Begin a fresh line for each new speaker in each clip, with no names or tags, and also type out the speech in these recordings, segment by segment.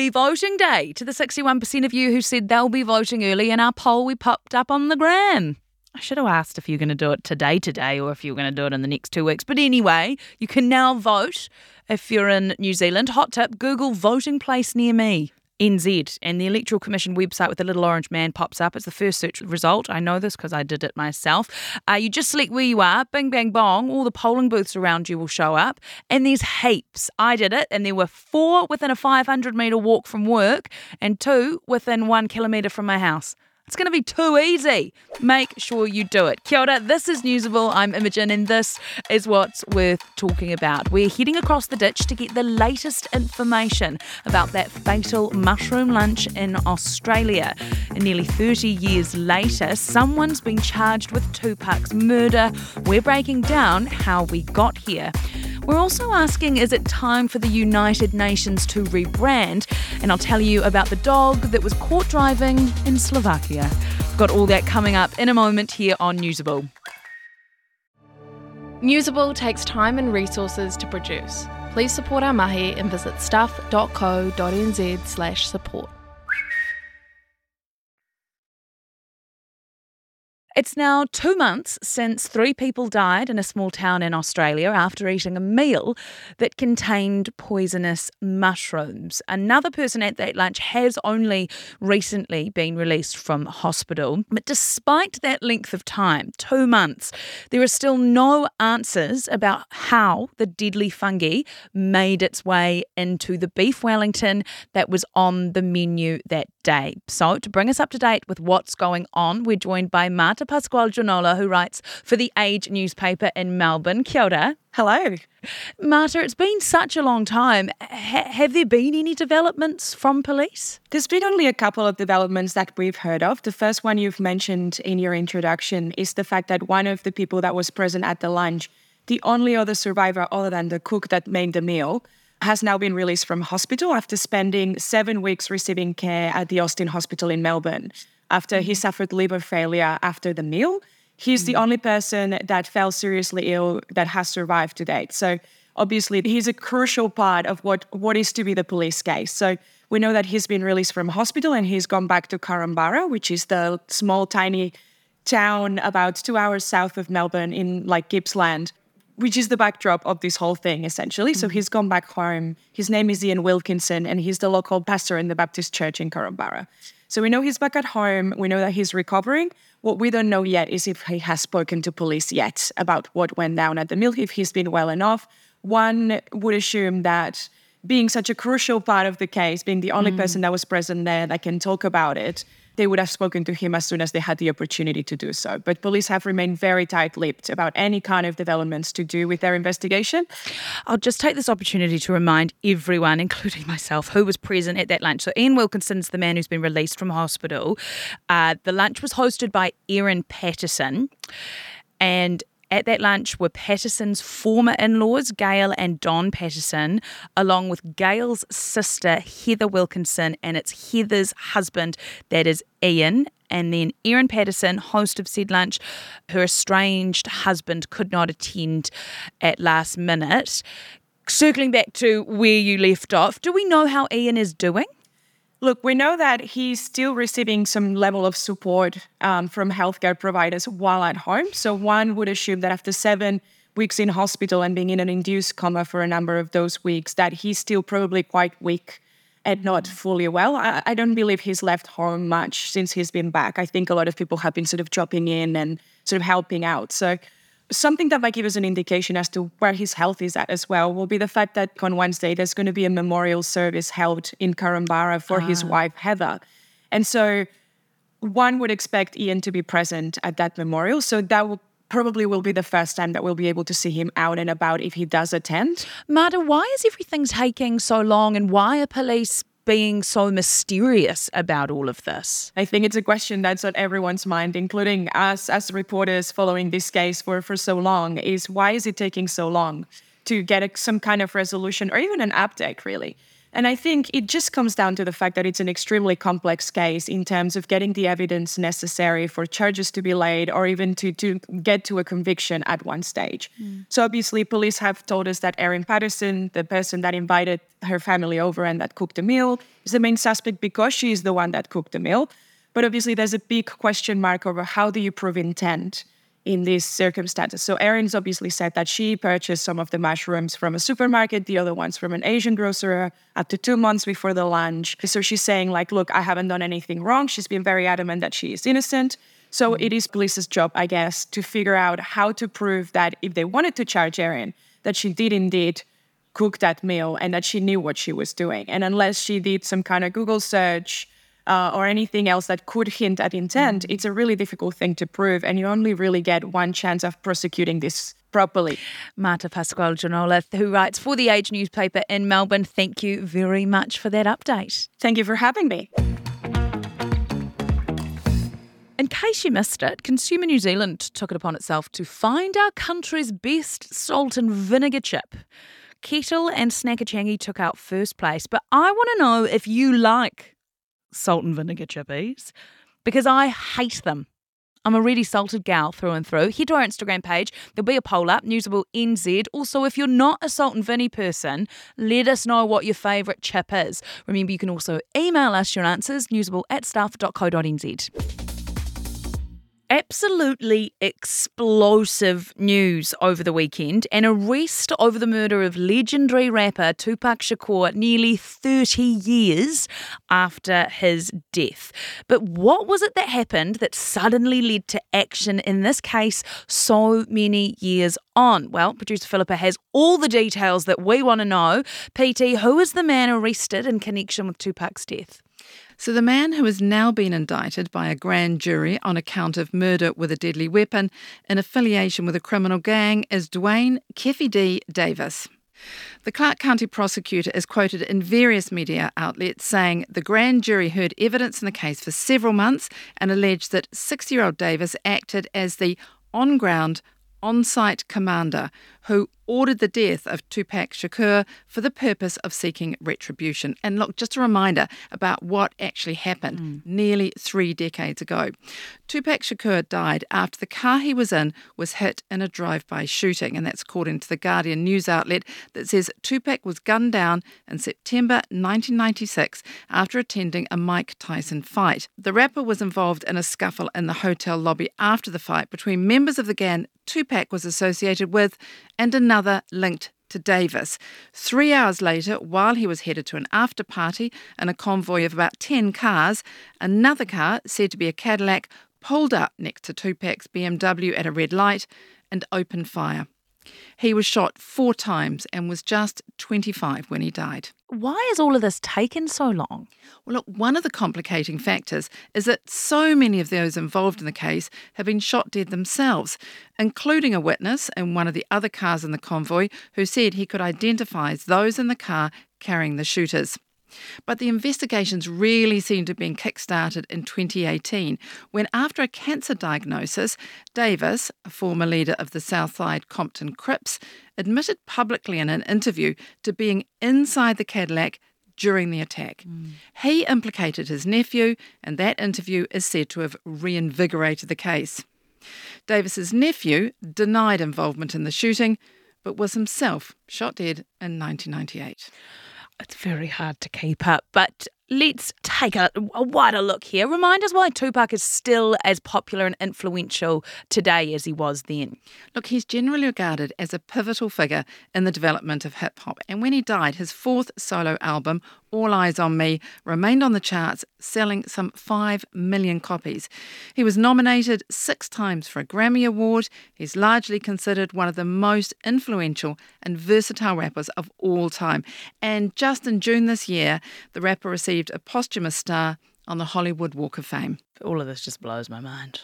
early voting day to the 61% of you who said they'll be voting early in our poll we popped up on the gram. I should have asked if you're going to do it today, today, or if you're going to do it in the next two weeks. But anyway, you can now vote if you're in New Zealand. Hot tip Google voting place near me. NZ and the Electoral Commission website with the little orange man pops up. It's the first search result. I know this because I did it myself. Uh, you just select where you are, bing, bang, bong. All the polling booths around you will show up. And there's heaps. I did it, and there were four within a 500 metre walk from work and two within one kilometre from my house. It's going to be too easy. Make sure you do it. Kia ora, this is Newsable. I'm Imogen, and this is what's worth talking about. We're heading across the ditch to get the latest information about that fatal mushroom lunch in Australia. And nearly 30 years later, someone's been charged with Tupac's murder. We're breaking down how we got here. We're also asking is it time for the United Nations to rebrand? And I'll tell you about the dog that was caught driving in Slovakia. Got all that coming up in a moment here on Newsable.
Newsable takes time and resources to produce. Please support our mahi and visit stuff.co.nz
It's now two months since three people died in a small town in Australia after eating a meal that contained poisonous mushrooms. Another person at that lunch has only recently been released from hospital. But despite that length of time, two months, there are still no answers about how the deadly fungi made its way into the beef Wellington that was on the menu that day. So, to bring us up to date with what's going on, we're joined by Marta Pascual Juanola, who writes for the Age newspaper in Melbourne. Kia ora.
Hello.
Marta, it's been such a long time. H- have there been any developments from police?
There's been only a couple of developments that we've heard of. The first one you've mentioned in your introduction is the fact that one of the people that was present at the lunch, the only other survivor other than the cook that made the meal, has now been released from hospital after spending seven weeks receiving care at the Austin Hospital in Melbourne after he mm-hmm. suffered liver failure after the meal. He's the mm-hmm. only person that fell seriously ill that has survived to date. So obviously he's a crucial part of what, what is to be the police case. So we know that he's been released from hospital and he's gone back to Korumburra, which is the small, tiny town about two hours south of Melbourne in like Gippsland which is the backdrop of this whole thing, essentially. Mm-hmm. So he's gone back home. His name is Ian Wilkinson, and he's the local pastor in the Baptist Church in Korumburra. So we know he's back at home. We know that he's recovering. What we don't know yet is if he has spoken to police yet about what went down at the mill, if he's been well enough. One would assume that being such a crucial part of the case, being the only mm. person that was present there that can talk about it, they would have spoken to him as soon as they had the opportunity to do so. But police have remained very tight lipped about any kind of developments to do with their investigation.
I'll just take this opportunity to remind everyone, including myself, who was present at that lunch. So, Ian Wilkinson's the man who's been released from hospital. Uh, the lunch was hosted by Erin Patterson. And at that lunch were Patterson's former in laws, Gail and Don Patterson, along with Gail's sister, Heather Wilkinson, and it's Heather's husband, that is Ian. And then Erin Patterson, host of said lunch, her estranged husband could not attend at last minute. Circling back to where you left off, do we know how Ian is doing?
Look, we know that he's still receiving some level of support um, from healthcare providers while at home. So one would assume that after seven weeks in hospital and being in an induced coma for a number of those weeks, that he's still probably quite weak and not fully well. I, I don't believe he's left home much since he's been back. I think a lot of people have been sort of dropping in and sort of helping out. So something that might give us an indication as to where his health is at as well will be the fact that on Wednesday there's going to be a memorial service held in Korumburra for ah. his wife Heather. And so one would expect Ian to be present at that memorial. So that will probably will be the first time that we'll be able to see him out and about if he does attend.
Marta, why is everything taking so long and why are police being so mysterious about all of this?
I think it's a question that's on everyone's mind, including us as reporters following this case for, for so long, is why is it taking so long to get a, some kind of resolution or even an update, really? And I think it just comes down to the fact that it's an extremely complex case in terms of getting the evidence necessary for charges to be laid or even to, to get to a conviction at one stage. Mm. So, obviously, police have told us that Erin Patterson, the person that invited her family over and that cooked the meal, is the main suspect because she is the one that cooked the meal. But obviously, there's a big question mark over how do you prove intent? In these circumstances. So Erin's obviously said that she purchased some of the mushrooms from a supermarket, the other ones from an Asian grocer up to two months before the lunch. So she's saying, like, look, I haven't done anything wrong. She's been very adamant that she is innocent. So mm-hmm. it is police's job, I guess, to figure out how to prove that if they wanted to charge Erin, that she did indeed cook that meal and that she knew what she was doing. And unless she did some kind of Google search uh, or anything else that could hint at intent, mm. it's a really difficult thing to prove. And you only really get one chance of prosecuting this properly.
Marta Pascual Juanola, who writes for the Age newspaper in Melbourne, thank you very much for that update.
Thank you for having me.
In case you missed it, Consumer New Zealand took it upon itself to find our country's best salt and vinegar chip. Kettle and Snacka Changi took out first place, but I want to know if you like salt and vinegar chippies because I hate them. I'm a really salted gal through and through. Head to our Instagram page. There'll be a poll up, Newsable NZ. Also, if you're not a salt and vinny person, let us know what your favourite chip is. Remember, you can also email us your answers, newsable at stuff.co.nz absolutely explosive news over the weekend an arrest over the murder of legendary rapper Tupac Shakur nearly 30 years after his death. But what was it that happened that suddenly led to action in this case so many years on? Well, producer Philippa has all the details that we want to know. PT, who is the man arrested in connection with Tupac's death?
So, the man who has now been indicted by a grand jury on account of murder with a deadly weapon in affiliation with a criminal gang is Duane D. Davis. The Clark County prosecutor is quoted in various media outlets saying the grand jury heard evidence in the case for several months and alleged that six year old Davis acted as the on ground, on site commander who ordered the death of Tupac Shakur for the purpose of seeking retribution. And look, just a reminder about what actually happened mm. nearly three decades ago. Tupac Shakur died after the car he was in was hit in a drive by shooting, and that's according to the Guardian news outlet that says Tupac was gunned down in September 1996 after attending a Mike Tyson fight. The rapper was involved in a scuffle in the hotel lobby after the fight between members of the gang Tupac was associated with and another linked to Davis. Three hours later, while he was headed to an after party in a convoy of about 10 cars, another car, said to be a Cadillac, pulled up next to Tupac's BMW at a red light and opened fire. He was shot four times and was just 25 when he died.
Why has all of this taken so long?
Well, look, one of the complicating factors is that so many of those involved in the case have been shot dead themselves, including a witness in one of the other cars in the convoy who said he could identify those in the car carrying the shooters. But the investigations really seem to have been kick-started in 2018 when, after a cancer diagnosis, Davis, a former leader of the Southside Compton Crips, admitted publicly in an interview to being inside the Cadillac during the attack. Mm. He implicated his nephew, and that interview is said to have reinvigorated the case. Davis's nephew denied involvement in the shooting, but was himself shot dead in 1998
it's very hard to keep up. But let's take a, a, wider look here. Remind us why Tupac is still as popular and influential today as he was then.
Look, he's generally regarded as a pivotal figure in the development of hip hop. And when he died, his fourth solo album, All Eyez on Me, remained on the charts, selling some 5 million copies. He was nominated six times for a Grammy Award. He's largely considered one of the most influential and versatile rappers of all time. And just in June this year, the rapper received a posthumous star on the Hollywood Walk of Fame.
All of this just blows my mind.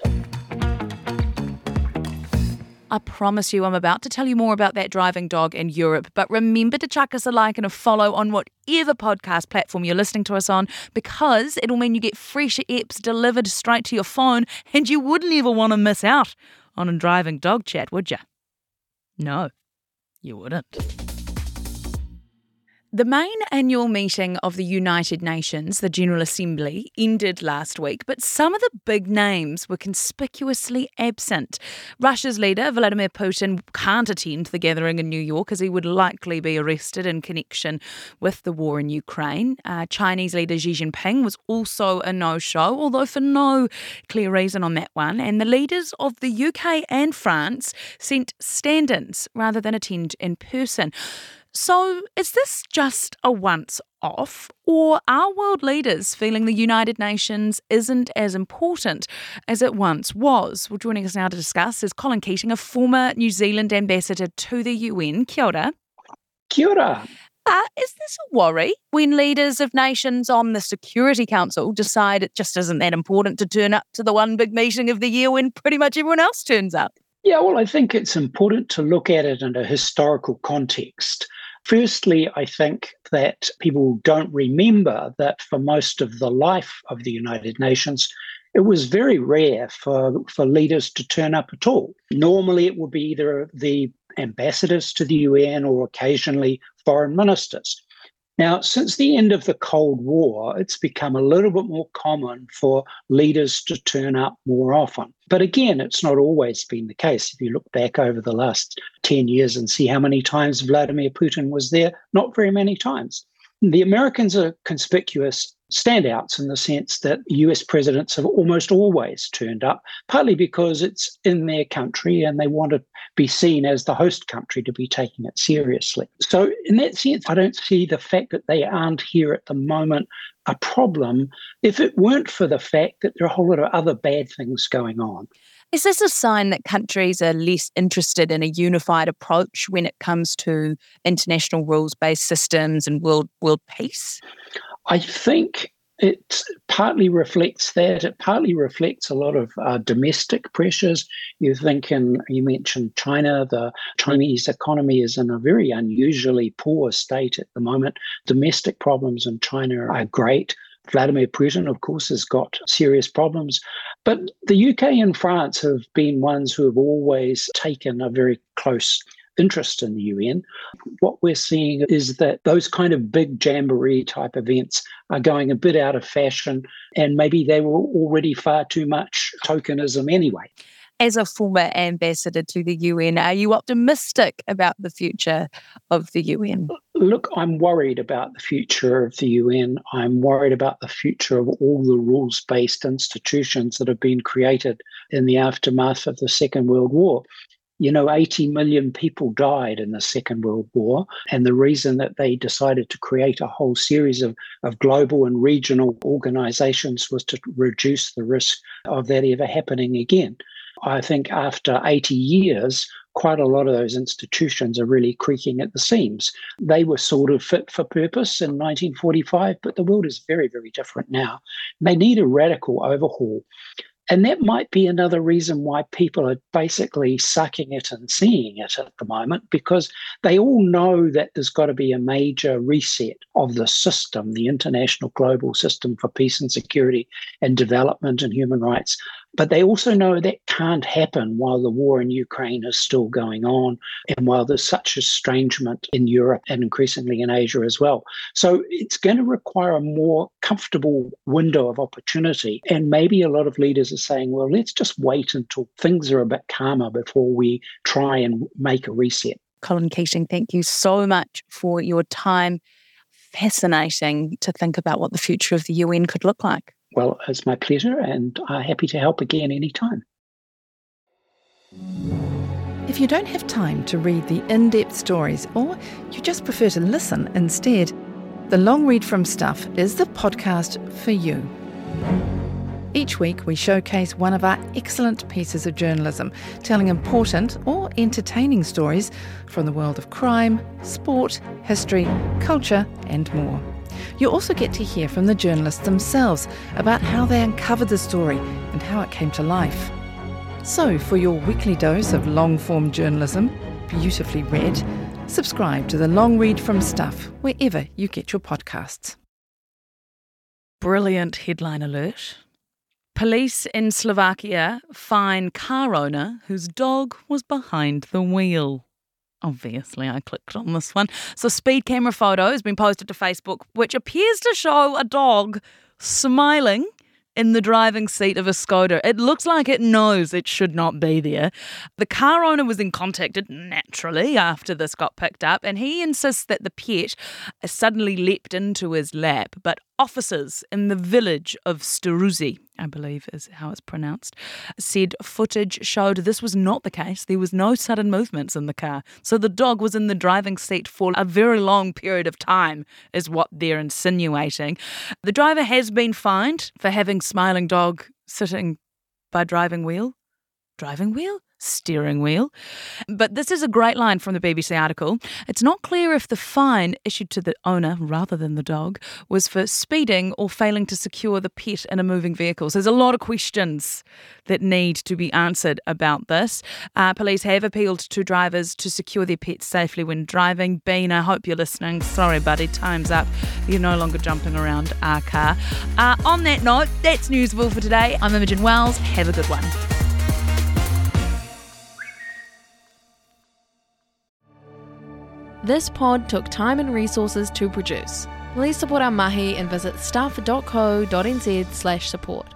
I promise you, I'm about to tell you more about that driving dog in Europe. But remember to chuck us a like and a follow on whatever podcast platform you're listening to us on, because it'll mean you get fresh eps delivered straight to your phone, and you wouldn't ever want to miss out on a driving dog chat, would you? No, you wouldn't. The main annual meeting of the United Nations, the General Assembly, ended last week, but some of the big names were conspicuously absent. Russia's leader, Vladimir Putin, can't attend the gathering in New York as he would likely be arrested in connection with the war in Ukraine. Uh, Chinese leader Xi Jinping was also a no show, although for no clear reason on that one. And the leaders of the UK and France sent stand ins rather than attend in person. So, is this just a once off, or are world leaders feeling the United Nations isn't as important as it once was? Well, joining us now to discuss is Colin Keating, a former New Zealand ambassador to the UN. Kia ora.
Kia ora.
Uh, is this a worry when leaders of nations on the Security Council decide it just isn't that important to turn up to the one big meeting of the year when pretty much everyone else turns up?
Yeah, well, I think it's important to look at it in a historical context. Firstly, I think that people don't remember that for most of the life of the United Nations, it was very rare for, for leaders to turn up at all. Normally, it would be either the ambassadors to the UN or occasionally foreign ministers. Now, since the end of the Cold War, it's become a little bit more common for leaders to turn up more often. But again, it's not always been the case. If you look back over the last 10 years and see how many times Vladimir Putin was there, not very many times. The Americans are conspicuous standouts in the sense that US presidents have almost always turned up, partly because it's in their country and they want to be seen as the host country to be taking it seriously. So, in that sense, I don't see the fact that they aren't here at the moment a problem if it weren't for the fact that there are a whole lot of other bad things going on.
Is this a sign that countries are less interested in a unified approach when it comes to international rules based systems and world, world peace?
I think it partly reflects that. It partly reflects a lot of uh, domestic pressures. You think, and you mentioned China, the Chinese economy is in a very unusually poor state at the moment. Domestic problems in China are great. Vladimir Putin, of course, has got serious problems. But the UK and France have been ones who have always taken a very close interest in the UN. What we're seeing is that those kind of big jamboree type events are going a bit out of fashion, and maybe they were already far too much tokenism anyway.
As a former ambassador to the UN, are you optimistic about the future of the UN?
Look, I'm worried about the future of the UN. I'm worried about the future of all the rules based institutions that have been created in the aftermath of the Second World War. You know, 80 million people died in the Second World War. And the reason that they decided to create a whole series of, of global and regional organizations was to reduce the risk of that ever happening again. I think after 80 years, quite a lot of those institutions are really creaking at the seams. They were sort of fit for purpose in 1945, but the world is very, very different now. They need a radical overhaul. And that might be another reason why people are basically sucking it and seeing it at the moment, because they all know that there's got to be a major reset of the system, the international global system for peace and security and development and human rights. But they also know that can't happen while the war in Ukraine is still going on and while there's such estrangement in Europe and increasingly in Asia as well. So it's going to require a more comfortable window of opportunity. And maybe a lot of leaders are saying, well, let's just wait until things are a bit calmer before we try and make a reset.
Colin Keating, thank you so much for your time. Fascinating to think about what the future of the UN could look like.
Well, it's my pleasure, and I'm happy to help again anytime.
If you don't have time to read the in depth stories, or you just prefer to listen instead, the Long Read from Stuff is the podcast for you. Each week, we showcase one of our excellent pieces of journalism, telling important or entertaining stories from the world of crime, sport, history, culture, and more. You also get to hear from the journalists themselves about how they uncovered the story and how it came to life. So, for your weekly dose of long form journalism, beautifully read, subscribe to the Long Read from Stuff wherever you get your podcasts.
Brilliant headline alert. Police in Slovakia fine car owner whose dog was behind the wheel. Obviously, I clicked on this one. So, speed camera photo has been posted to Facebook, which appears to show a dog smiling in the driving seat of a Skoda. It looks like it knows it should not be there. The car owner was then contacted naturally after this got picked up, and he insists that the pet suddenly leapt into his lap. But officers in the village of Sterusy, I believe is how it's pronounced, said footage showed this was not the case. There was no sudden movements in the car. So the dog was in the driving seat for a very long period of time, is what they're insinuating. The driver has been fined for having smiling dog sitting by driving wheel. Driving wheel? Steering wheel. But this is a great line from the BBC article. It's not clear if the fine issued to the owner rather than the dog was for speeding or failing to secure the pet in a moving vehicle. So there's a lot of questions that need to be answered about this. Uh, police have appealed to drivers to secure their pets safely when driving. Bean, I hope you're listening. Sorry, buddy, time's up. You're no longer jumping around our car. Uh, on that note, that's Newsable for today. I'm Imogen Wells. Have a good one.
This pod took time and resources to produce. Please support our mahi and visit stuff.co.nz slash support.